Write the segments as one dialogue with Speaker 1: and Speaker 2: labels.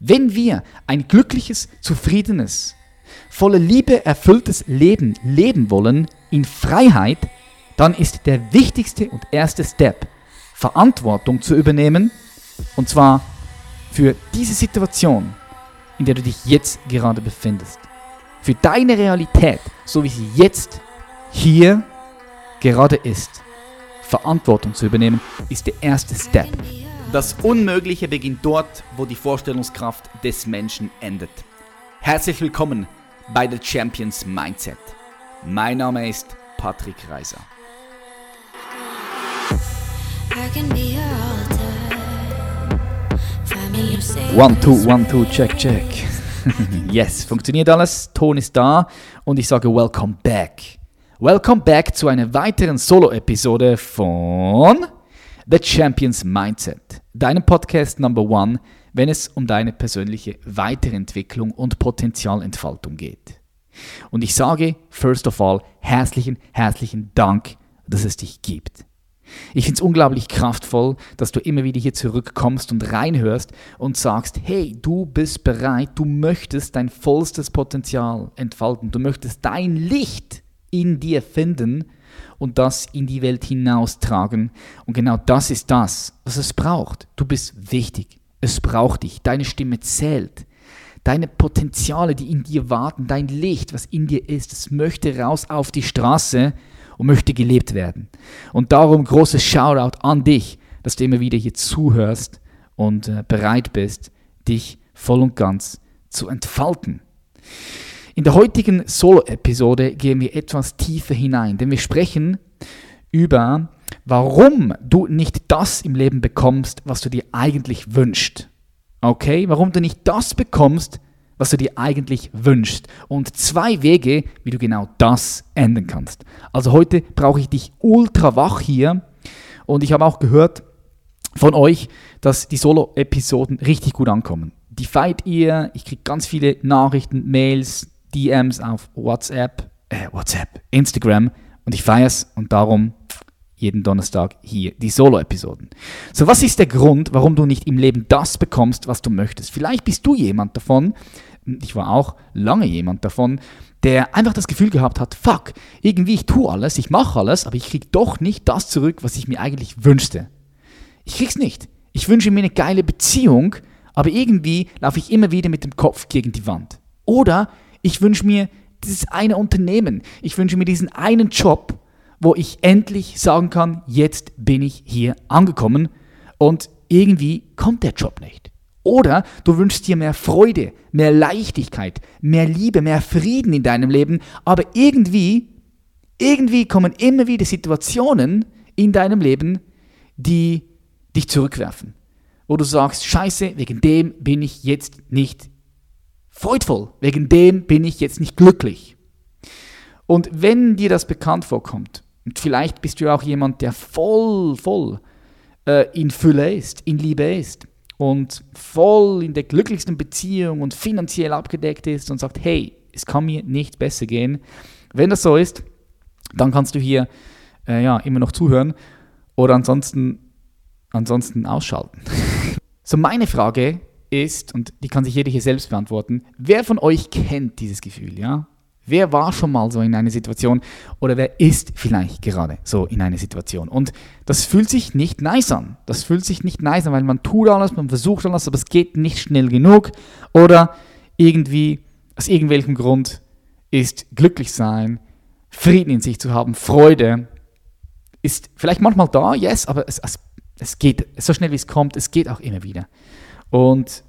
Speaker 1: Wenn wir ein glückliches, zufriedenes, voller Liebe erfülltes Leben leben wollen, in Freiheit, dann ist der wichtigste und erste Step, Verantwortung zu übernehmen, und zwar für diese Situation, in der du dich jetzt gerade befindest. Für deine Realität, so wie sie jetzt hier gerade ist. Verantwortung zu übernehmen, ist der erste Step. Das Unmögliche beginnt dort, wo die Vorstellungskraft des Menschen endet. Herzlich willkommen bei The Champions Mindset. Mein Name ist Patrick Reiser. One, two, one, two, check, check. yes, funktioniert alles, Ton ist da und ich sage Welcome back. Welcome back zu einer weiteren Solo-Episode von The Champions Mindset, deinem Podcast Number One, wenn es um deine persönliche Weiterentwicklung und Potenzialentfaltung geht. Und ich sage, first of all, herzlichen, herzlichen Dank, dass es dich gibt. Ich finde es unglaublich kraftvoll, dass du immer wieder hier zurückkommst und reinhörst und sagst, hey, du bist bereit, du möchtest dein vollstes Potenzial entfalten, du möchtest dein Licht in dir finden und das in die Welt hinaustragen. Und genau das ist das, was es braucht. Du bist wichtig. Es braucht dich. Deine Stimme zählt. Deine Potenziale, die in dir warten, dein Licht, was in dir ist, es möchte raus auf die Straße und möchte gelebt werden. Und darum großes Shoutout an dich, dass du immer wieder hier zuhörst und äh, bereit bist, dich voll und ganz zu entfalten. In der heutigen Solo-Episode gehen wir etwas tiefer hinein, denn wir sprechen über, warum du nicht das im Leben bekommst, was du dir eigentlich wünschst. Okay? Warum du nicht das bekommst, was du dir eigentlich wünschst. Und zwei Wege, wie du genau das ändern kannst. Also heute brauche ich dich ultra wach hier. Und ich habe auch gehört von euch, dass die Solo-Episoden richtig gut ankommen. Die feiert ihr, ich kriege ganz viele Nachrichten, Mails, DMs auf WhatsApp, äh, WhatsApp, Instagram und ich feiere es und darum jeden Donnerstag hier die Solo-Episoden. So, was ist der Grund, warum du nicht im Leben das bekommst, was du möchtest? Vielleicht bist du jemand davon, ich war auch lange jemand davon, der einfach das Gefühl gehabt hat, fuck, irgendwie ich tue alles, ich mache alles, aber ich kriege doch nicht das zurück, was ich mir eigentlich wünschte. Ich krieg's nicht. Ich wünsche mir eine geile Beziehung, aber irgendwie laufe ich immer wieder mit dem Kopf gegen die Wand. Oder ich wünsche mir dieses eine Unternehmen. Ich wünsche mir diesen einen Job, wo ich endlich sagen kann, jetzt bin ich hier angekommen und irgendwie kommt der Job nicht. Oder du wünschst dir mehr Freude, mehr Leichtigkeit, mehr Liebe, mehr Frieden in deinem Leben, aber irgendwie, irgendwie kommen immer wieder Situationen in deinem Leben, die dich zurückwerfen. Wo du sagst, scheiße, wegen dem bin ich jetzt nicht freudvoll, wegen dem bin ich jetzt nicht glücklich. Und wenn dir das bekannt vorkommt, und vielleicht bist du auch jemand, der voll, voll äh, in Fülle ist, in Liebe ist und voll in der glücklichsten Beziehung und finanziell abgedeckt ist und sagt, hey, es kann mir nicht besser gehen. Wenn das so ist, dann kannst du hier äh, ja, immer noch zuhören oder ansonsten, ansonsten ausschalten. so meine Frage ist, und die kann sich jeder hier selbst beantworten, wer von euch kennt dieses Gefühl, ja? Wer war schon mal so in einer Situation oder wer ist vielleicht gerade so in einer Situation? Und das fühlt sich nicht nice an. Das fühlt sich nicht nice an, weil man tut alles, man versucht alles, aber es geht nicht schnell genug. Oder irgendwie, aus irgendwelchem Grund, ist glücklich sein, Frieden in sich zu haben, Freude, ist vielleicht manchmal da, yes, aber es, es, es geht so schnell wie es kommt, es geht auch immer wieder. Und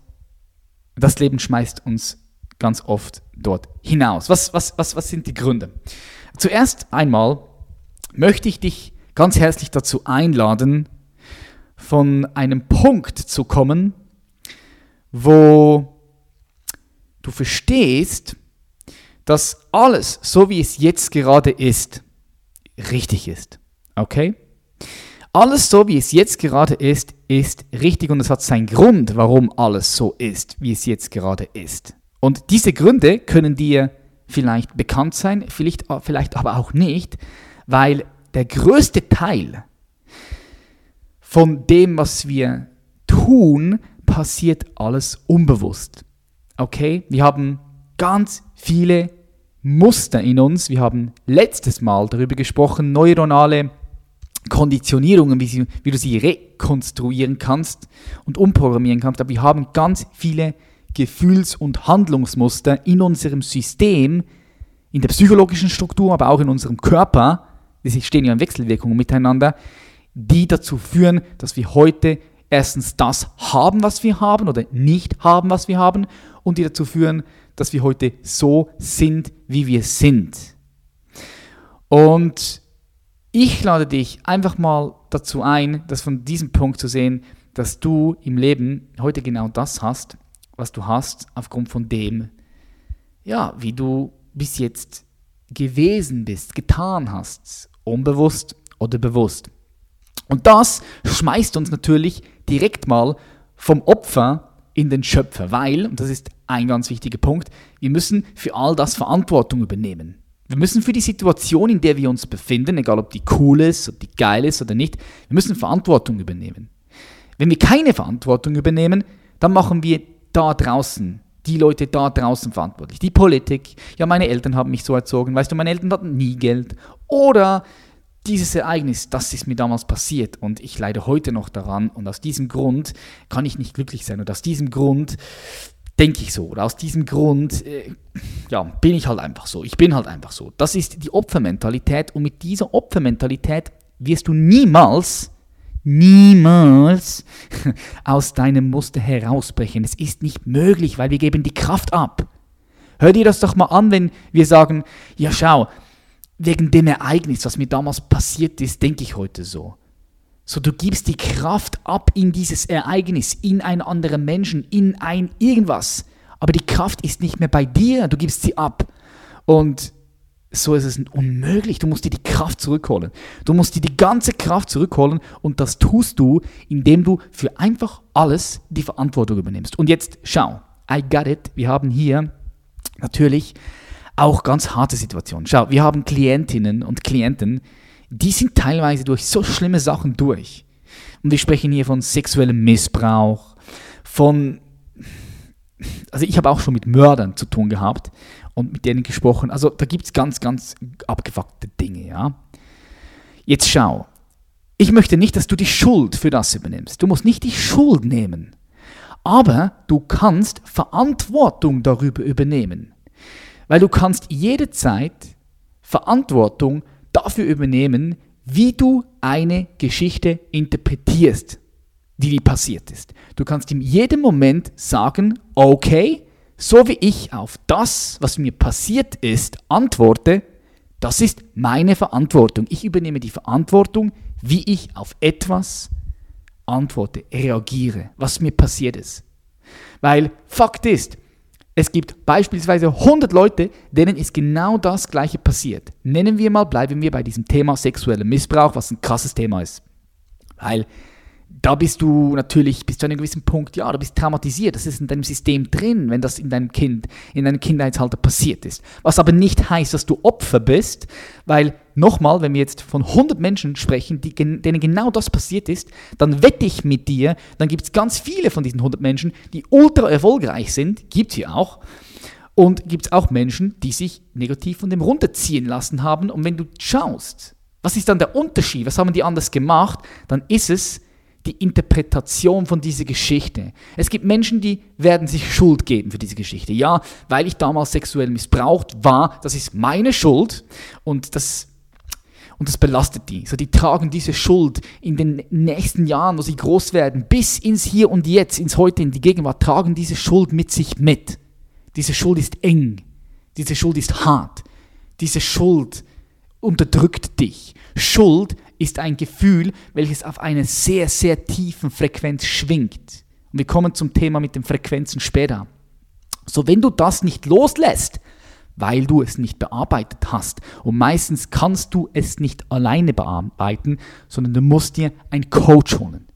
Speaker 1: das Leben schmeißt uns ganz oft dort hinaus. Was, was, was, was sind die Gründe? Zuerst einmal möchte ich dich ganz herzlich dazu einladen, von einem Punkt zu kommen, wo du verstehst, dass alles, so wie es jetzt gerade ist, richtig ist. Okay? Alles so, wie es jetzt gerade ist, ist richtig und es hat seinen Grund, warum alles so ist, wie es jetzt gerade ist. Und diese Gründe können dir vielleicht bekannt sein, vielleicht, vielleicht aber auch nicht, weil der größte Teil von dem, was wir tun, passiert alles unbewusst. Okay? Wir haben ganz viele Muster in uns. Wir haben letztes Mal darüber gesprochen, neuronale Konditionierungen, wie, sie, wie, du sie rekonstruieren kannst und umprogrammieren kannst. Aber wir haben ganz viele Gefühls- und Handlungsmuster in unserem System, in der psychologischen Struktur, aber auch in unserem Körper, die stehen ja in Wechselwirkungen miteinander, die dazu führen, dass wir heute erstens das haben, was wir haben oder nicht haben, was wir haben und die dazu führen, dass wir heute so sind, wie wir sind. Und ich lade dich einfach mal dazu ein, das von diesem Punkt zu sehen, dass du im Leben heute genau das hast, was du hast, aufgrund von dem, ja, wie du bis jetzt gewesen bist, getan hast, unbewusst oder bewusst. Und das schmeißt uns natürlich direkt mal vom Opfer in den Schöpfer, weil, und das ist ein ganz wichtiger Punkt, wir müssen für all das Verantwortung übernehmen. Wir müssen für die Situation, in der wir uns befinden, egal ob die cool ist, ob die geil ist oder nicht, wir müssen Verantwortung übernehmen. Wenn wir keine Verantwortung übernehmen, dann machen wir da draußen, die Leute da draußen verantwortlich. Die Politik, ja, meine Eltern haben mich so erzogen, weißt du, meine Eltern hatten nie Geld. Oder dieses Ereignis, das ist mir damals passiert und ich leide heute noch daran und aus diesem Grund kann ich nicht glücklich sein und aus diesem Grund denke ich so. Oder aus diesem Grund, äh, ja, bin ich halt einfach so. Ich bin halt einfach so. Das ist die Opfermentalität und mit dieser Opfermentalität wirst du niemals, niemals aus deinem Muster herausbrechen. Es ist nicht möglich, weil wir geben die Kraft ab. Hör dir das doch mal an, wenn wir sagen, ja schau, wegen dem Ereignis, was mir damals passiert ist, denke ich heute so. So, du gibst die Kraft ab in dieses Ereignis, in einen anderen Menschen, in ein irgendwas. Aber die Kraft ist nicht mehr bei dir, du gibst sie ab. Und so ist es unmöglich. Du musst dir die Kraft zurückholen. Du musst dir die ganze Kraft zurückholen und das tust du, indem du für einfach alles die Verantwortung übernimmst. Und jetzt schau, I got it. Wir haben hier natürlich auch ganz harte Situationen. Schau, wir haben Klientinnen und Klienten, die sind teilweise durch so schlimme Sachen durch. Und wir sprechen hier von sexuellem Missbrauch, von... Also ich habe auch schon mit Mördern zu tun gehabt und mit denen gesprochen. Also da gibt es ganz, ganz abgefuckte Dinge, ja. Jetzt schau, ich möchte nicht, dass du die Schuld für das übernimmst. Du musst nicht die Schuld nehmen. Aber du kannst Verantwortung darüber übernehmen. Weil du kannst jederzeit Verantwortung dafür übernehmen, wie du eine Geschichte interpretierst, die dir passiert ist. Du kannst in jedem Moment sagen, okay, so wie ich auf das, was mir passiert ist, antworte, das ist meine Verantwortung. Ich übernehme die Verantwortung, wie ich auf etwas antworte, reagiere, was mir passiert ist. Weil Fakt ist, es gibt beispielsweise 100 Leute, denen ist genau das Gleiche passiert. Nennen wir mal, bleiben wir bei diesem Thema sexueller Missbrauch, was ein krasses Thema ist. Weil da bist du natürlich bis zu einem gewissen Punkt, ja, du bist traumatisiert, das ist in deinem System drin, wenn das in deinem Kind, in deinem Kindheitsalter passiert ist. Was aber nicht heißt, dass du Opfer bist, weil nochmal, wenn wir jetzt von 100 Menschen sprechen, die, denen genau das passiert ist, dann wette ich mit dir, dann gibt es ganz viele von diesen 100 Menschen, die ultra erfolgreich sind, gibt es hier auch, und gibt es auch Menschen, die sich negativ von dem runterziehen lassen haben. Und wenn du schaust, was ist dann der Unterschied, was haben die anders gemacht, dann ist es, die Interpretation von dieser Geschichte. Es gibt Menschen, die werden sich Schuld geben für diese Geschichte. Ja, weil ich damals sexuell missbraucht war, das ist meine Schuld und das und das belastet die. So, die tragen diese Schuld in den nächsten Jahren, wo sie groß werden, bis ins Hier und Jetzt, ins Heute, in die Gegenwart, tragen diese Schuld mit sich mit. Diese Schuld ist eng. Diese Schuld ist hart. Diese Schuld unterdrückt dich. Schuld ist ein Gefühl, welches auf einer sehr, sehr tiefen Frequenz schwingt. Und wir kommen zum Thema mit den Frequenzen später. So, wenn du das nicht loslässt, weil du es nicht bearbeitet hast, und meistens kannst du es nicht alleine bearbeiten, sondern du musst dir einen Coach holen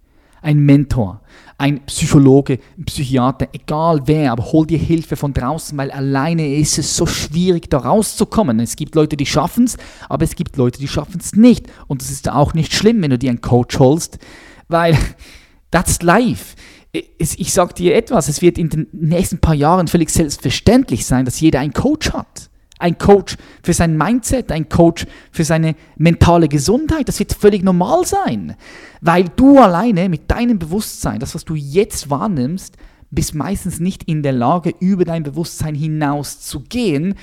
Speaker 1: ein Mentor, ein Psychologe, ein Psychiater, egal wer, aber hol dir Hilfe von draußen, weil alleine ist es so schwierig, da rauszukommen. Es gibt Leute, die schaffen es, aber es gibt Leute, die schaffen es nicht. Und es ist auch nicht schlimm, wenn du dir einen Coach holst, weil that's life. ich sage dir etwas, es wird in den nächsten paar Jahren völlig selbstverständlich sein, dass jeder einen Coach hat. Ein Coach für sein Mindset, ein Coach für seine mentale Gesundheit. Das wird völlig normal sein, weil du alleine mit deinem Bewusstsein, das, was du jetzt wahrnimmst, bist meistens nicht in der Lage, über dein Bewusstsein hinaus zu gehen,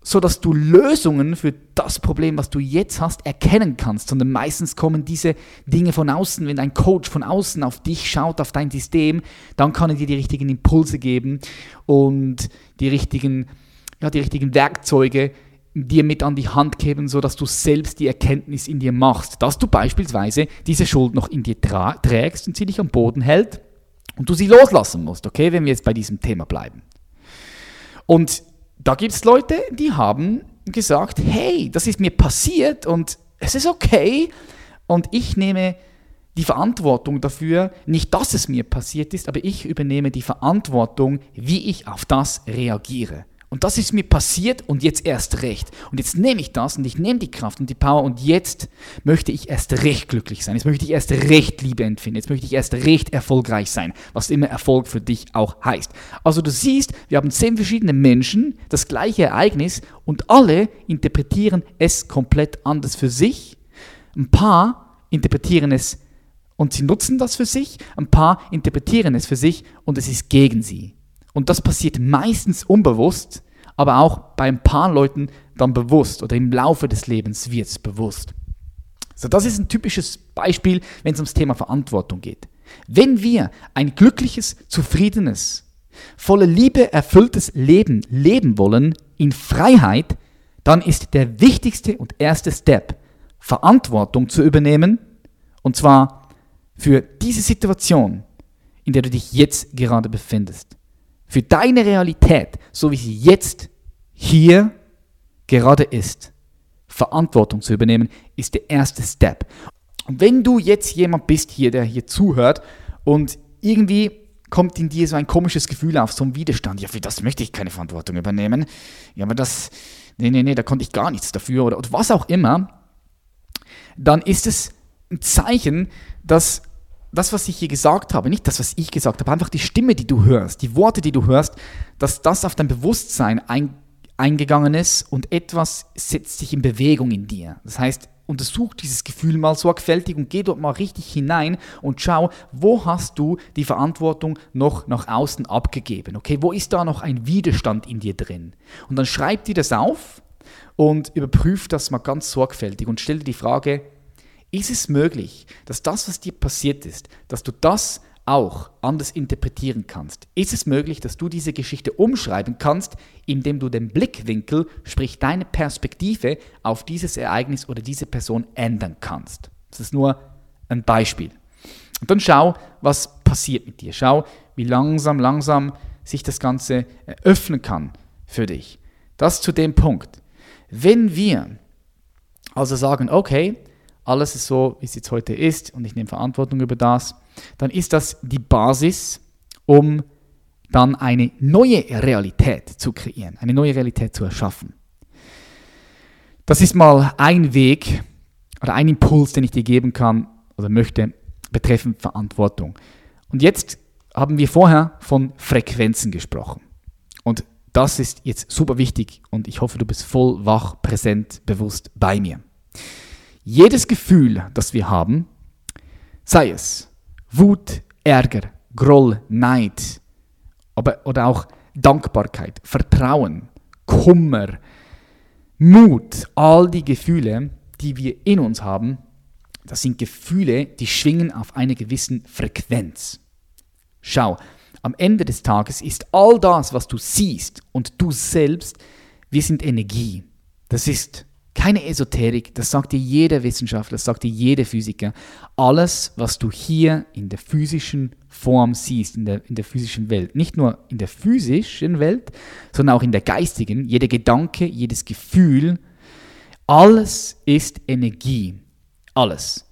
Speaker 1: sodass du Lösungen für das Problem, was du jetzt hast, erkennen kannst, sondern meistens kommen diese Dinge von außen. Wenn ein Coach von außen auf dich schaut, auf dein System, dann kann er dir die richtigen Impulse geben und die richtigen, ja, die richtigen Werkzeuge dir mit an die Hand geben, sodass du selbst die Erkenntnis in dir machst, dass du beispielsweise diese Schuld noch in dir trägst und sie dich am Boden hält und du sie loslassen musst, okay, wenn wir jetzt bei diesem Thema bleiben. Und da gibt es Leute, die haben gesagt, hey, das ist mir passiert und es ist okay und ich nehme die Verantwortung dafür, nicht dass es mir passiert ist, aber ich übernehme die Verantwortung, wie ich auf das reagiere. Und das ist mir passiert und jetzt erst recht. Und jetzt nehme ich das und ich nehme die Kraft und die Power und jetzt möchte ich erst recht glücklich sein. Jetzt möchte ich erst recht Liebe empfinden. Jetzt möchte ich erst recht erfolgreich sein, was immer Erfolg für dich auch heißt. Also du siehst, wir haben zehn verschiedene Menschen, das gleiche Ereignis und alle interpretieren es komplett anders für sich. Ein paar interpretieren es und sie nutzen das für sich. Ein paar interpretieren es für sich und es ist gegen sie. Und das passiert meistens unbewusst, aber auch bei ein paar Leuten dann bewusst oder im Laufe des Lebens wird es bewusst. So, das ist ein typisches Beispiel, wenn es ums Thema Verantwortung geht. Wenn wir ein glückliches, zufriedenes, voller Liebe erfülltes Leben leben wollen, in Freiheit, dann ist der wichtigste und erste Step, Verantwortung zu übernehmen, und zwar für diese Situation, in der du dich jetzt gerade befindest für deine Realität, so wie sie jetzt hier gerade ist, Verantwortung zu übernehmen, ist der erste Step. Und wenn du jetzt jemand bist hier, der hier zuhört und irgendwie kommt in dir so ein komisches Gefühl auf, so ein Widerstand, ja, für das möchte ich keine Verantwortung übernehmen, ja, aber das, nee, nee, nee, da konnte ich gar nichts dafür oder, oder was auch immer, dann ist es ein Zeichen, dass das, was ich hier gesagt habe, nicht das, was ich gesagt habe, einfach die Stimme, die du hörst, die Worte, die du hörst, dass das auf dein Bewusstsein ein, eingegangen ist und etwas setzt sich in Bewegung in dir. Das heißt, untersuch dieses Gefühl mal sorgfältig und geh dort mal richtig hinein und schau, wo hast du die Verantwortung noch nach außen abgegeben? Okay, wo ist da noch ein Widerstand in dir drin? Und dann schreib dir das auf und überprüf das mal ganz sorgfältig und stell dir die Frage, ist es möglich, dass das, was dir passiert ist, dass du das auch anders interpretieren kannst? Ist es möglich, dass du diese Geschichte umschreiben kannst, indem du den Blickwinkel, sprich deine Perspektive auf dieses Ereignis oder diese Person ändern kannst? Das ist nur ein Beispiel. Und dann schau, was passiert mit dir. Schau, wie langsam, langsam sich das Ganze öffnen kann für dich. Das zu dem Punkt. Wenn wir also sagen, okay, alles ist so, wie es jetzt heute ist und ich nehme Verantwortung über das, dann ist das die Basis, um dann eine neue Realität zu kreieren, eine neue Realität zu erschaffen. Das ist mal ein Weg oder ein Impuls, den ich dir geben kann oder möchte betreffend Verantwortung. Und jetzt haben wir vorher von Frequenzen gesprochen. Und das ist jetzt super wichtig und ich hoffe, du bist voll wach, präsent, bewusst bei mir. Jedes Gefühl, das wir haben, sei es Wut, Ärger, Groll, Neid, aber, oder auch Dankbarkeit, Vertrauen, Kummer, Mut, all die Gefühle, die wir in uns haben, das sind Gefühle, die schwingen auf einer gewissen Frequenz. Schau, am Ende des Tages ist all das, was du siehst und du selbst, wir sind Energie. Das ist keine Esoterik, das sagt dir jeder Wissenschaftler, das sagt dir jeder Physiker. Alles, was du hier in der physischen Form siehst, in der, in der physischen Welt, nicht nur in der physischen Welt, sondern auch in der geistigen, jeder Gedanke, jedes Gefühl, alles ist Energie. Alles.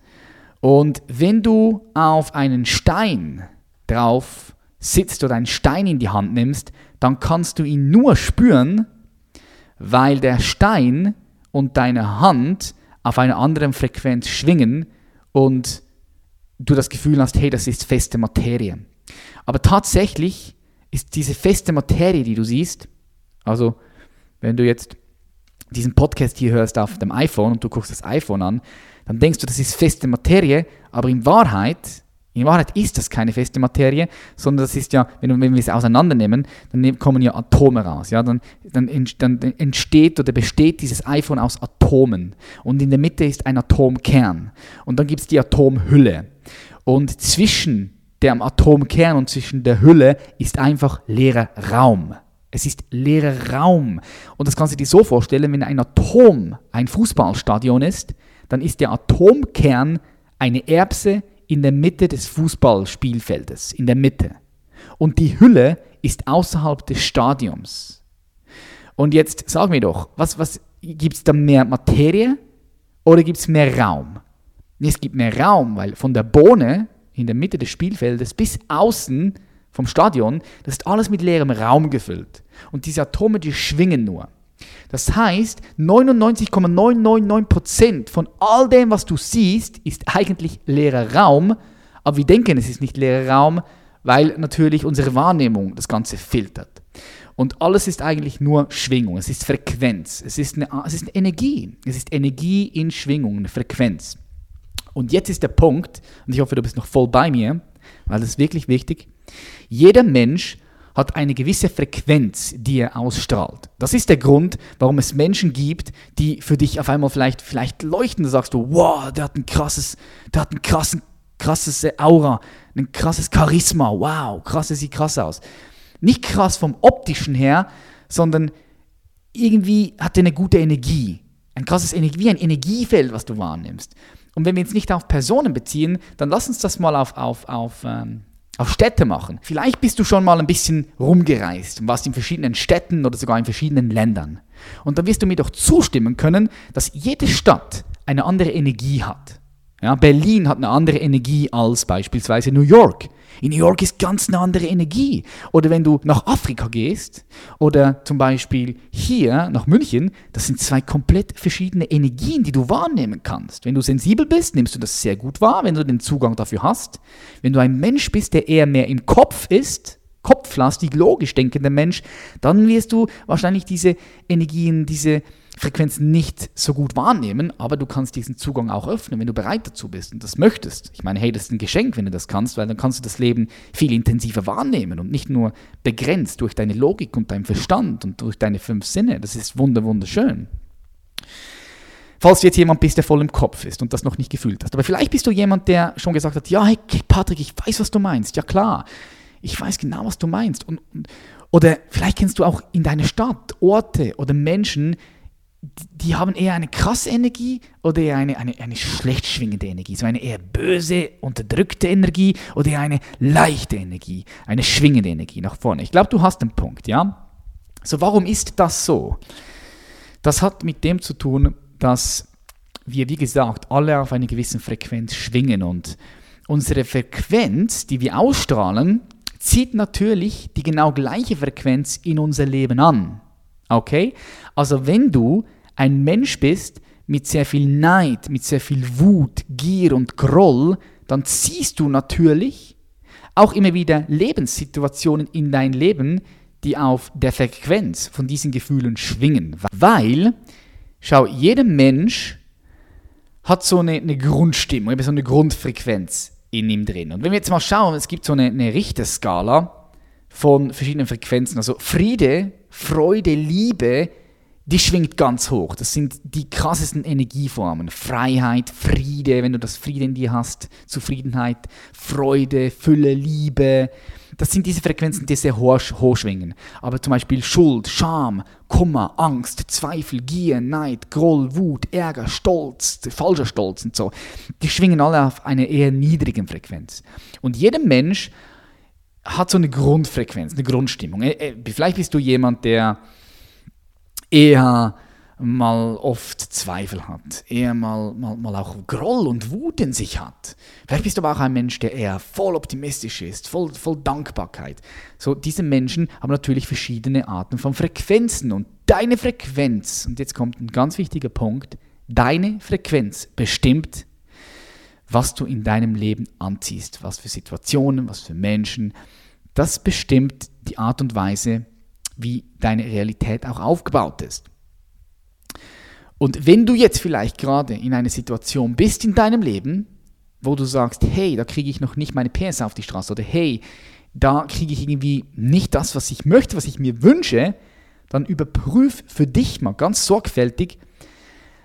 Speaker 1: Und wenn du auf einen Stein drauf sitzt oder einen Stein in die Hand nimmst, dann kannst du ihn nur spüren, weil der Stein und deine Hand auf einer anderen Frequenz schwingen und du das Gefühl hast, hey, das ist feste Materie. Aber tatsächlich ist diese feste Materie, die du siehst, also wenn du jetzt diesen Podcast hier hörst auf dem iPhone und du guckst das iPhone an, dann denkst du, das ist feste Materie, aber in Wahrheit, in Wahrheit ist das keine feste Materie, sondern das ist ja, wenn, wenn wir es auseinandernehmen, dann kommen ja Atome raus. Ja? Dann, dann, dann entsteht oder besteht dieses iPhone aus Atomen. Und in der Mitte ist ein Atomkern. Und dann gibt es die Atomhülle. Und zwischen dem Atomkern und zwischen der Hülle ist einfach leerer Raum. Es ist leerer Raum. Und das kannst du dir so vorstellen, wenn ein Atom ein Fußballstadion ist, dann ist der Atomkern eine Erbse in der Mitte des Fußballspielfeldes, in der Mitte. Und die Hülle ist außerhalb des Stadiums. Und jetzt sag mir doch, was, was gibt es da mehr Materie oder gibt es mehr Raum? Es gibt mehr Raum, weil von der Bohne in der Mitte des Spielfeldes bis außen vom Stadion, das ist alles mit leerem Raum gefüllt. Und diese Atome, die schwingen nur. Das heißt, 99,999% von all dem, was du siehst, ist eigentlich leerer Raum. Aber wir denken, es ist nicht leerer Raum, weil natürlich unsere Wahrnehmung das Ganze filtert. Und alles ist eigentlich nur Schwingung, es ist Frequenz, es ist, eine, es ist eine Energie. Es ist Energie in Schwingung, eine Frequenz. Und jetzt ist der Punkt, und ich hoffe, du bist noch voll bei mir, weil das ist wirklich wichtig. Jeder Mensch hat eine gewisse Frequenz, die er ausstrahlt. Das ist der Grund, warum es Menschen gibt, die für dich auf einmal vielleicht, vielleicht leuchten. Da sagst du, wow, der hat ein krasses, der hat ein krassen, krasses Aura, ein krasses Charisma, wow, krass, der sieht krass aus. Nicht krass vom optischen her, sondern irgendwie hat er eine gute Energie. Ein krasses Energie, wie ein Energiefeld, was du wahrnimmst. Und wenn wir jetzt nicht auf Personen beziehen, dann lass uns das mal auf, auf, auf ähm, auf Städte machen. Vielleicht bist du schon mal ein bisschen rumgereist und warst in verschiedenen Städten oder sogar in verschiedenen Ländern. Und dann wirst du mir doch zustimmen können, dass jede Stadt eine andere Energie hat. Ja, Berlin hat eine andere Energie als beispielsweise New York. In New York ist ganz eine andere Energie. Oder wenn du nach Afrika gehst oder zum Beispiel hier nach München, das sind zwei komplett verschiedene Energien, die du wahrnehmen kannst. Wenn du sensibel bist, nimmst du das sehr gut wahr, wenn du den Zugang dafür hast. Wenn du ein Mensch bist, der eher mehr im Kopf ist, kopflastig, logisch denkender Mensch, dann wirst du wahrscheinlich diese Energien, diese Frequenz nicht so gut wahrnehmen, aber du kannst diesen Zugang auch öffnen, wenn du bereit dazu bist und das möchtest. Ich meine, hey, das ist ein Geschenk, wenn du das kannst, weil dann kannst du das Leben viel intensiver wahrnehmen und nicht nur begrenzt durch deine Logik und deinen Verstand und durch deine fünf Sinne. Das ist wunder wunderschön. Falls du jetzt jemand bist, der voll im Kopf ist und das noch nicht gefühlt hast. Aber vielleicht bist du jemand, der schon gesagt hat, ja, hey Patrick, ich weiß, was du meinst. Ja klar, ich weiß genau, was du meinst. Und, oder vielleicht kennst du auch in deiner Stadt Orte oder Menschen, die haben eher eine krasse Energie oder eher eine, eine, eine schlecht schwingende Energie. So eine eher böse, unterdrückte Energie oder eher eine leichte Energie, eine schwingende Energie nach vorne. Ich glaube, du hast den Punkt, ja? So, warum ist das so? Das hat mit dem zu tun, dass wir, wie gesagt, alle auf einer gewissen Frequenz schwingen und unsere Frequenz, die wir ausstrahlen, zieht natürlich die genau gleiche Frequenz in unser Leben an. Okay? Also wenn du ein Mensch bist mit sehr viel Neid, mit sehr viel Wut, Gier und Groll, dann ziehst du natürlich auch immer wieder Lebenssituationen in dein Leben, die auf der Frequenz von diesen Gefühlen schwingen. Weil, schau, jeder Mensch hat so eine, eine Grundstimmung, so eine Grundfrequenz in ihm drin. Und wenn wir jetzt mal schauen, es gibt so eine, eine Richterskala von verschiedenen Frequenzen. Also Friede Freude, Liebe, die schwingt ganz hoch. Das sind die krassesten Energieformen. Freiheit, Friede, wenn du das Friede in dir hast, Zufriedenheit, Freude, Fülle, Liebe. Das sind diese Frequenzen, die sehr hoch, hoch schwingen. Aber zum Beispiel Schuld, Scham, Kummer, Angst, Zweifel, Gier, Neid, Groll, Wut, Ärger, Stolz, falscher Stolz und so, die schwingen alle auf einer eher niedrigen Frequenz. Und jeder Mensch hat so eine Grundfrequenz, eine Grundstimmung. Äh, äh, vielleicht bist du jemand, der eher mal oft Zweifel hat, eher mal, mal, mal auch Groll und Wut in sich hat. Vielleicht bist du aber auch ein Mensch, der eher voll optimistisch ist, voll, voll Dankbarkeit. So, diese Menschen haben natürlich verschiedene Arten von Frequenzen und deine Frequenz, und jetzt kommt ein ganz wichtiger Punkt, deine Frequenz bestimmt, was du in deinem Leben anziehst, was für Situationen, was für Menschen, das bestimmt die Art und Weise, wie deine Realität auch aufgebaut ist. Und wenn du jetzt vielleicht gerade in einer Situation bist in deinem Leben, wo du sagst, hey, da kriege ich noch nicht meine PS auf die Straße oder hey, da kriege ich irgendwie nicht das, was ich möchte, was ich mir wünsche, dann überprüf für dich mal ganz sorgfältig,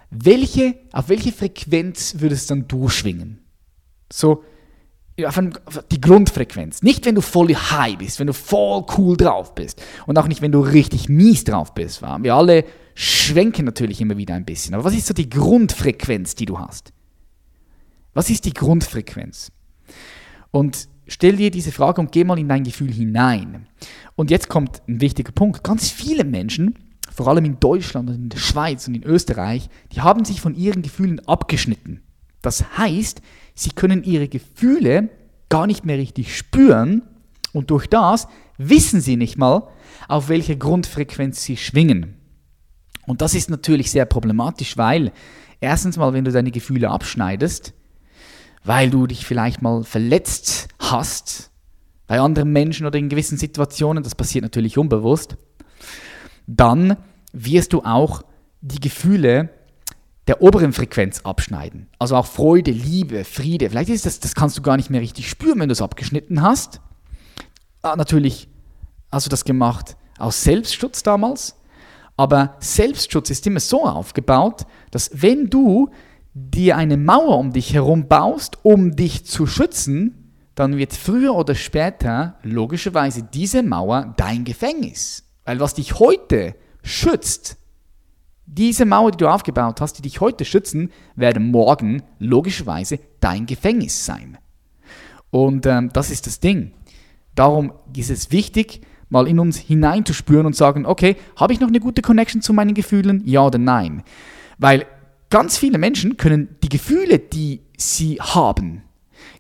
Speaker 1: welche, auf welche Frequenz würdest dann durchschwingen? So, auf die Grundfrequenz. Nicht, wenn du voll high bist, wenn du voll cool drauf bist. Und auch nicht, wenn du richtig mies drauf bist. Wir alle schwenken natürlich immer wieder ein bisschen. Aber was ist so die Grundfrequenz, die du hast? Was ist die Grundfrequenz? Und stell dir diese Frage und geh mal in dein Gefühl hinein. Und jetzt kommt ein wichtiger Punkt. Ganz viele Menschen, vor allem in Deutschland und in der Schweiz und in Österreich, die haben sich von ihren Gefühlen abgeschnitten. Das heißt, sie können ihre Gefühle gar nicht mehr richtig spüren und durch das wissen sie nicht mal, auf welcher Grundfrequenz sie schwingen. Und das ist natürlich sehr problematisch, weil erstens mal, wenn du deine Gefühle abschneidest, weil du dich vielleicht mal verletzt hast bei anderen Menschen oder in gewissen Situationen, das passiert natürlich unbewusst, dann wirst du auch die Gefühle der oberen Frequenz abschneiden. Also auch Freude, Liebe, Friede. Vielleicht ist das, das kannst du gar nicht mehr richtig spüren, wenn du es abgeschnitten hast. Ah, natürlich hast du das gemacht aus Selbstschutz damals. Aber Selbstschutz ist immer so aufgebaut, dass wenn du dir eine Mauer um dich herum baust, um dich zu schützen, dann wird früher oder später logischerweise diese Mauer dein Gefängnis. Weil was dich heute schützt, diese Mauer, die du aufgebaut hast, die dich heute schützen, werden morgen logischerweise dein Gefängnis sein. Und ähm, das ist das Ding. Darum ist es wichtig, mal in uns hineinzuspüren und sagen, okay, habe ich noch eine gute Connection zu meinen Gefühlen? Ja oder nein? Weil ganz viele Menschen können die Gefühle, die sie haben,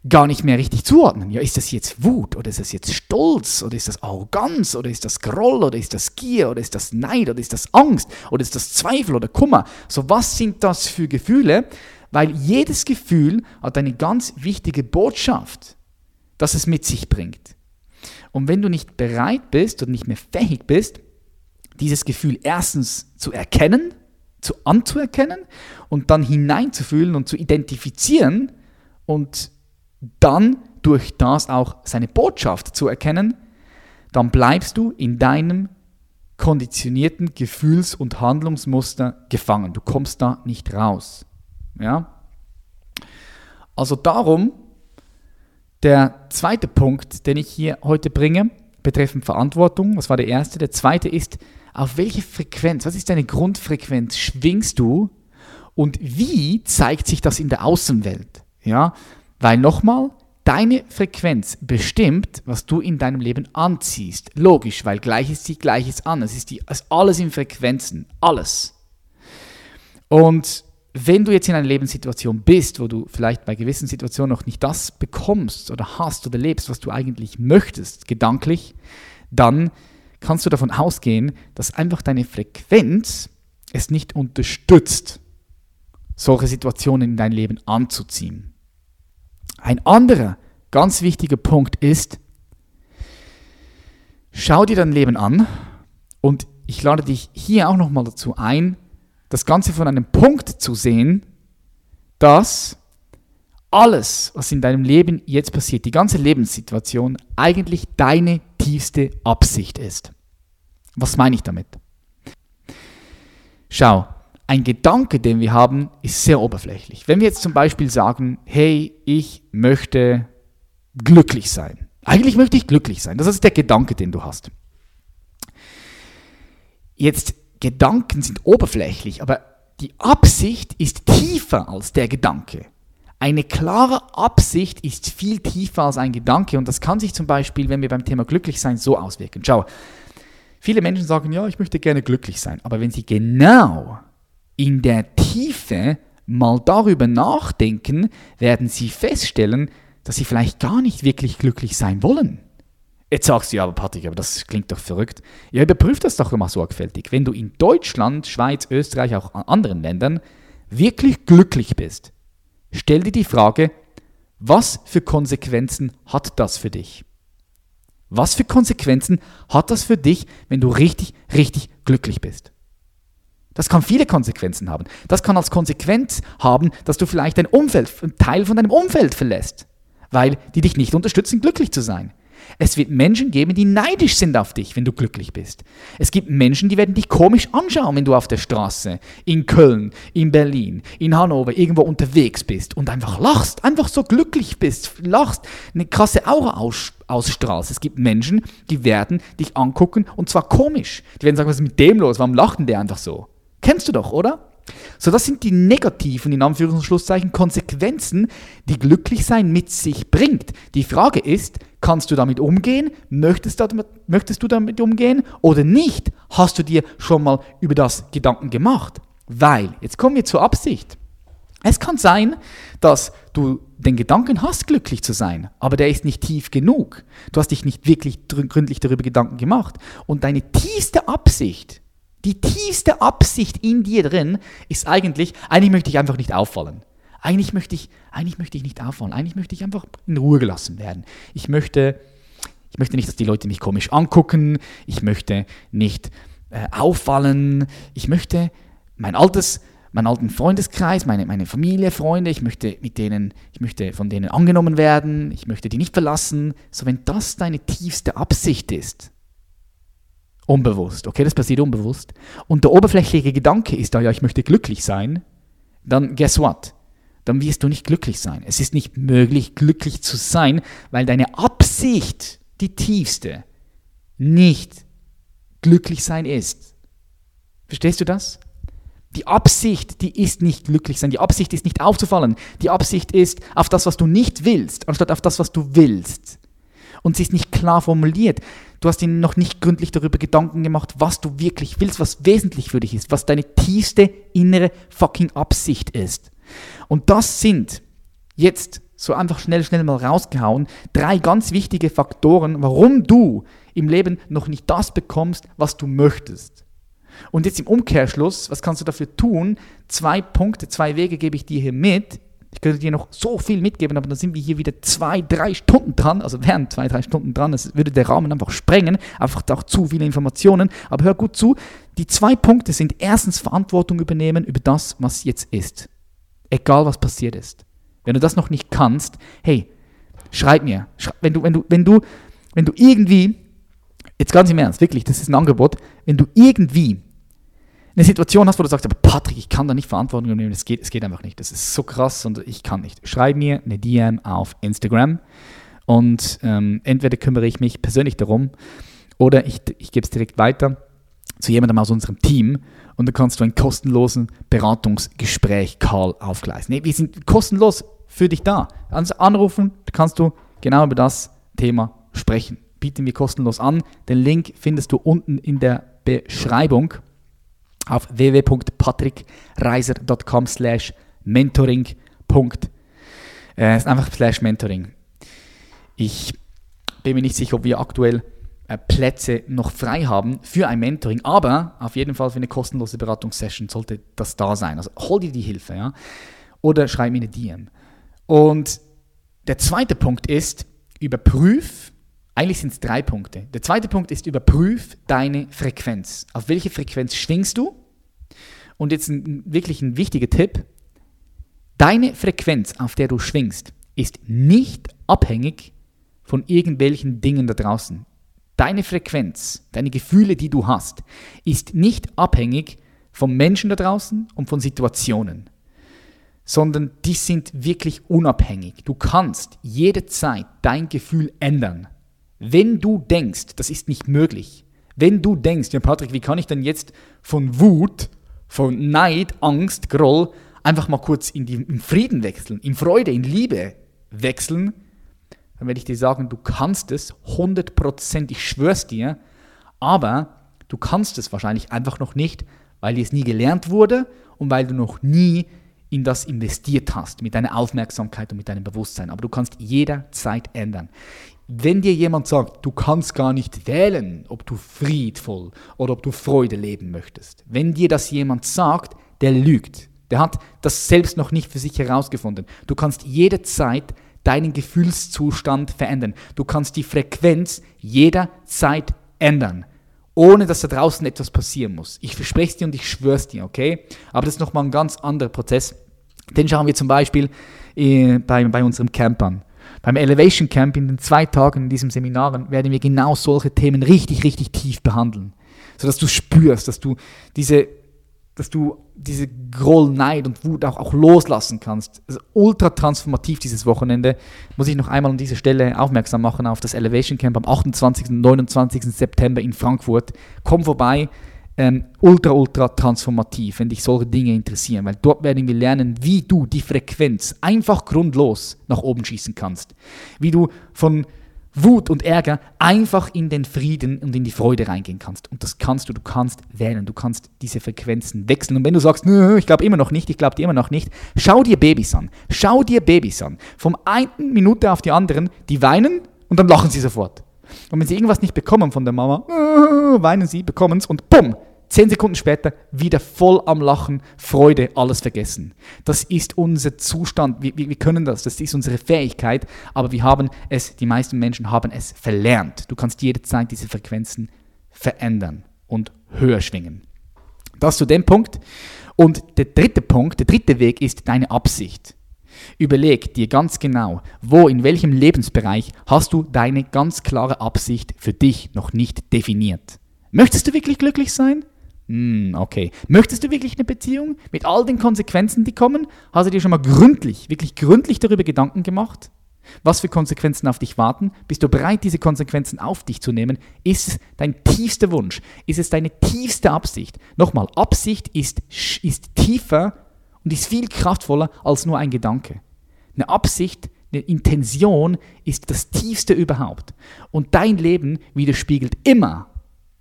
Speaker 1: gar nicht mehr richtig zuordnen. Ja, ist das jetzt Wut oder ist das jetzt Stolz oder ist das Arroganz oder ist das Groll oder ist das Gier oder ist das Neid oder ist das Angst oder ist das Zweifel oder Kummer? So, was sind das für Gefühle? Weil jedes Gefühl hat eine ganz wichtige Botschaft, dass es mit sich bringt. Und wenn du nicht bereit bist und nicht mehr fähig bist, dieses Gefühl erstens zu erkennen, zu anzuerkennen und dann hineinzufühlen und zu identifizieren und dann durch das auch seine Botschaft zu erkennen, dann bleibst du in deinem konditionierten Gefühls- und Handlungsmuster gefangen. Du kommst da nicht raus. Ja? Also darum der zweite Punkt, den ich hier heute bringe, betreffend Verantwortung, was war der erste? Der zweite ist, auf welche Frequenz, was ist deine Grundfrequenz schwingst du und wie zeigt sich das in der Außenwelt? Ja, weil nochmal, deine Frequenz bestimmt, was du in deinem Leben anziehst. Logisch, weil Gleiches zieht Gleiches an. Es ist, die, es ist alles in Frequenzen. Alles. Und wenn du jetzt in einer Lebenssituation bist, wo du vielleicht bei gewissen Situationen noch nicht das bekommst oder hast oder lebst, was du eigentlich möchtest, gedanklich, dann kannst du davon ausgehen, dass einfach deine Frequenz es nicht unterstützt, solche Situationen in dein Leben anzuziehen. Ein anderer ganz wichtiger Punkt ist, schau dir dein Leben an und ich lade dich hier auch nochmal dazu ein, das Ganze von einem Punkt zu sehen, dass alles, was in deinem Leben jetzt passiert, die ganze Lebenssituation, eigentlich deine tiefste Absicht ist. Was meine ich damit? Schau, ein Gedanke, den wir haben, ist sehr oberflächlich. Wenn wir jetzt zum Beispiel sagen, hey, ich möchte glücklich sein. Eigentlich möchte ich glücklich sein. Das ist der Gedanke, den du hast. Jetzt Gedanken sind oberflächlich, aber die Absicht ist tiefer als der Gedanke. Eine klare Absicht ist viel tiefer als ein Gedanke und das kann sich zum Beispiel, wenn wir beim Thema glücklich sein, so auswirken. Schau, viele Menschen sagen, ja, ich möchte gerne glücklich sein, aber wenn sie genau in der Tiefe mal darüber nachdenken, werden sie feststellen, dass sie vielleicht gar nicht wirklich glücklich sein wollen. Jetzt sagst du ja, aber Patrick, aber das klingt doch verrückt. Ja, überprüf das doch immer sorgfältig. Wenn du in Deutschland, Schweiz, Österreich, auch an anderen Ländern wirklich glücklich bist, stell dir die Frage, was für Konsequenzen hat das für dich? Was für Konsequenzen hat das für dich, wenn du richtig, richtig glücklich bist? Das kann viele Konsequenzen haben. Das kann als Konsequenz haben, dass du vielleicht dein Umfeld, einen Teil von deinem Umfeld verlässt, weil die dich nicht unterstützen, glücklich zu sein. Es wird Menschen geben, die neidisch sind auf dich, wenn du glücklich bist. Es gibt Menschen, die werden dich komisch anschauen, wenn du auf der Straße, in Köln, in Berlin, in Hannover irgendwo unterwegs bist und einfach lachst, einfach so glücklich bist, lachst, eine krasse Aura aus, ausstrahlst. Es gibt Menschen, die werden dich angucken und zwar komisch. Die werden sagen, was ist mit dem los? Warum lacht denn der einfach so? Kennst du doch, oder? So, das sind die negativen, in Anführungs- und Schlusszeichen, Konsequenzen, die Glücklichsein mit sich bringt. Die Frage ist, kannst du damit umgehen? Möchtest damit, möchtest du damit umgehen oder nicht? Hast du dir schon mal über das Gedanken gemacht? Weil, jetzt kommen wir zur Absicht. Es kann sein, dass du den Gedanken hast, glücklich zu sein, aber der ist nicht tief genug. Du hast dich nicht wirklich gründlich darüber Gedanken gemacht. Und deine tiefste Absicht, die tiefste Absicht in dir drin ist eigentlich, eigentlich möchte ich einfach nicht auffallen. Eigentlich möchte ich, eigentlich möchte ich nicht auffallen. Eigentlich möchte ich einfach in Ruhe gelassen werden. Ich möchte, ich möchte nicht, dass die Leute mich komisch angucken. Ich möchte nicht äh, auffallen. Ich möchte mein altes, meinen alten Freundeskreis, meine, meine Familie, Freunde, ich möchte mit denen, ich möchte von denen angenommen werden. Ich möchte die nicht verlassen. So, wenn das deine tiefste Absicht ist, Unbewusst, okay, das passiert unbewusst. Und der oberflächliche Gedanke ist da, ja, ich möchte glücklich sein. Dann, guess what? Dann wirst du nicht glücklich sein. Es ist nicht möglich, glücklich zu sein, weil deine Absicht, die tiefste, nicht glücklich sein ist. Verstehst du das? Die Absicht, die ist nicht glücklich sein. Die Absicht ist nicht aufzufallen. Die Absicht ist auf das, was du nicht willst, anstatt auf das, was du willst. Und sie ist nicht klar formuliert. Du hast ihnen noch nicht gründlich darüber Gedanken gemacht, was du wirklich willst, was wesentlich für dich ist, was deine tiefste innere fucking Absicht ist. Und das sind jetzt so einfach schnell, schnell mal rausgehauen, drei ganz wichtige Faktoren, warum du im Leben noch nicht das bekommst, was du möchtest. Und jetzt im Umkehrschluss, was kannst du dafür tun? Zwei Punkte, zwei Wege gebe ich dir hier mit, ich könnte dir noch so viel mitgeben, aber dann sind wir hier wieder zwei, drei Stunden dran, also wären zwei, drei Stunden dran, es würde der Rahmen einfach sprengen, einfach auch zu viele Informationen. Aber hör gut zu, die zwei Punkte sind erstens Verantwortung übernehmen über das, was jetzt ist. Egal was passiert ist. Wenn du das noch nicht kannst, hey, schreib mir. Wenn du, wenn du, wenn du, wenn du irgendwie, jetzt ganz im Ernst, wirklich, das ist ein Angebot, wenn du irgendwie eine Situation hast, wo du sagst, aber Patrick, ich kann da nicht Verantwortung übernehmen, es geht, geht einfach nicht. Das ist so krass und ich kann nicht. Schreib mir eine DM auf Instagram und ähm, entweder kümmere ich mich persönlich darum oder ich, ich gebe es direkt weiter zu jemandem aus unserem Team und dann kannst du ein kostenlosen Beratungsgespräch Karl aufgleisen. Nee, wir sind kostenlos für dich da. Also anrufen, kannst du genau über das Thema sprechen. Bieten wir kostenlos an. Den Link findest du unten in der Beschreibung auf www.patrickreiser.com slash mentoring. Äh, ist einfach slash mentoring. Ich bin mir nicht sicher, ob wir aktuell äh, Plätze noch frei haben für ein Mentoring, aber auf jeden Fall für eine kostenlose Beratungssession sollte das da sein. Also hol dir die Hilfe, ja. Oder schreib mir eine DM. Und der zweite Punkt ist, überprüf, eigentlich sind es drei Punkte. Der zweite Punkt ist, überprüf deine Frequenz. Auf welche Frequenz schwingst du? Und jetzt ein, wirklich ein wichtiger Tipp. Deine Frequenz, auf der du schwingst, ist nicht abhängig von irgendwelchen Dingen da draußen. Deine Frequenz, deine Gefühle, die du hast, ist nicht abhängig von Menschen da draußen und von Situationen, sondern die sind wirklich unabhängig. Du kannst jederzeit dein Gefühl ändern. Wenn du denkst, das ist nicht möglich, wenn du denkst, ja Patrick, wie kann ich denn jetzt von Wut, von Neid, Angst, Groll einfach mal kurz in, die, in Frieden wechseln, in Freude, in Liebe wechseln, dann werde ich dir sagen, du kannst es 100%, ich schwör's dir, aber du kannst es wahrscheinlich einfach noch nicht, weil dir es nie gelernt wurde und weil du noch nie in das investiert hast, mit deiner Aufmerksamkeit und mit deinem Bewusstsein. Aber du kannst jederzeit ändern. Wenn dir jemand sagt, du kannst gar nicht wählen, ob du friedvoll oder ob du Freude leben möchtest, wenn dir das jemand sagt, der lügt. Der hat das selbst noch nicht für sich herausgefunden. Du kannst jederzeit deinen Gefühlszustand verändern. Du kannst die Frequenz jederzeit ändern, ohne dass da draußen etwas passieren muss. Ich verspreche es dir und ich schwöre es dir, okay? Aber das ist nochmal ein ganz anderer Prozess. Den schauen wir zum Beispiel äh, bei, bei unserem an. Beim Elevation Camp in den zwei Tagen in diesem Seminar werden wir genau solche Themen richtig, richtig tief behandeln. Sodass du spürst, dass du diese dass du diese Groll, Neid und Wut auch, auch loslassen kannst. Also ultra transformativ dieses Wochenende. Muss ich noch einmal an dieser Stelle aufmerksam machen auf das Elevation Camp am 28. und 29. September in Frankfurt. Komm vorbei. Ähm, ultra, ultra transformativ, wenn dich solche Dinge interessieren, weil dort werden wir lernen, wie du die Frequenz einfach grundlos nach oben schießen kannst. Wie du von Wut und Ärger einfach in den Frieden und in die Freude reingehen kannst. Und das kannst du, du kannst wählen, du kannst diese Frequenzen wechseln. Und wenn du sagst, Nö, ich glaube immer noch nicht, ich glaube dir immer noch nicht, schau dir Babys an. Schau dir Babys an. Vom einen Minute auf die anderen, die weinen und dann lachen sie sofort. Und wenn sie irgendwas nicht bekommen von der Mama, weinen sie, bekommen es und bumm, Zehn Sekunden später wieder voll am Lachen, Freude, alles vergessen. Das ist unser Zustand. Wir, wir, können das. Das ist unsere Fähigkeit. Aber wir haben es, die meisten Menschen haben es verlernt. Du kannst jederzeit diese Frequenzen verändern und höher schwingen. Das zu dem Punkt. Und der dritte Punkt, der dritte Weg ist deine Absicht. Überleg dir ganz genau, wo, in welchem Lebensbereich hast du deine ganz klare Absicht für dich noch nicht definiert. Möchtest du wirklich glücklich sein? Hm, okay. Möchtest du wirklich eine Beziehung mit all den Konsequenzen, die kommen? Hast du dir schon mal gründlich, wirklich gründlich darüber Gedanken gemacht? Was für Konsequenzen auf dich warten? Bist du bereit, diese Konsequenzen auf dich zu nehmen? Ist es dein tiefster Wunsch? Ist es deine tiefste Absicht? Nochmal, Absicht ist, ist tiefer und ist viel kraftvoller als nur ein Gedanke. Eine Absicht, eine Intention ist das tiefste überhaupt. Und dein Leben widerspiegelt immer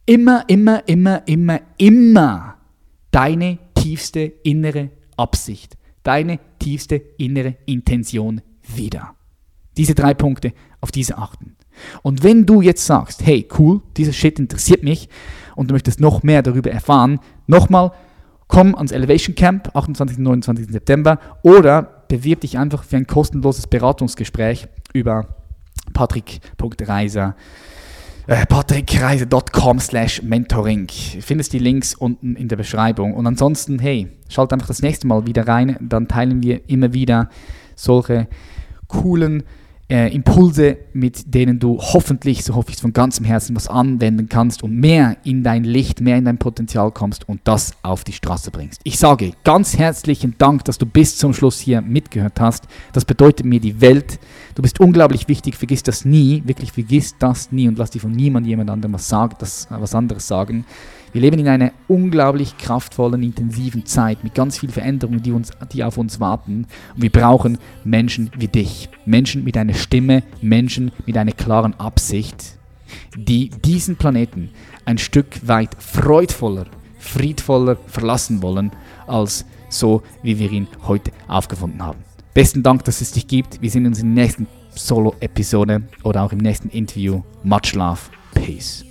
Speaker 1: immer, immer, immer, immer, immer deine tiefste innere Absicht, deine tiefste innere Intention wieder. Diese drei Punkte, auf diese achten. Und wenn du jetzt sagst, hey, cool, dieser Shit interessiert mich und du möchtest noch mehr darüber erfahren, nochmal, komm ans Elevation Camp, 28. und 29. September, oder bewirb dich einfach für ein kostenloses Beratungsgespräch über patrick.reiser.com äh, patrickreise.com slash mentoring. Findest die Links unten in der Beschreibung. Und ansonsten, hey, schalt einfach das nächste Mal wieder rein. Dann teilen wir immer wieder solche coolen äh, Impulse, mit denen du hoffentlich, so hoffe ich von ganzem Herzen, was anwenden kannst und mehr in dein Licht, mehr in dein Potenzial kommst und das auf die Straße bringst. Ich sage ganz herzlichen Dank, dass du bis zum Schluss hier mitgehört hast. Das bedeutet mir die Welt. Du bist unglaublich wichtig, vergiss das nie, wirklich vergiss das nie und lass dir von niemand jemand anderem was, sagen, das, was anderes sagen. Wir leben in einer unglaublich kraftvollen, intensiven Zeit mit ganz vielen Veränderungen, die, uns, die auf uns warten. Und wir brauchen Menschen wie dich. Menschen mit einer Stimme, Menschen mit einer klaren Absicht, die diesen Planeten ein Stück weit freudvoller, friedvoller verlassen wollen, als so, wie wir ihn heute aufgefunden haben. Besten Dank, dass es dich gibt. Wir sehen uns in der nächsten Solo-Episode oder auch im nächsten Interview. Much love. Peace.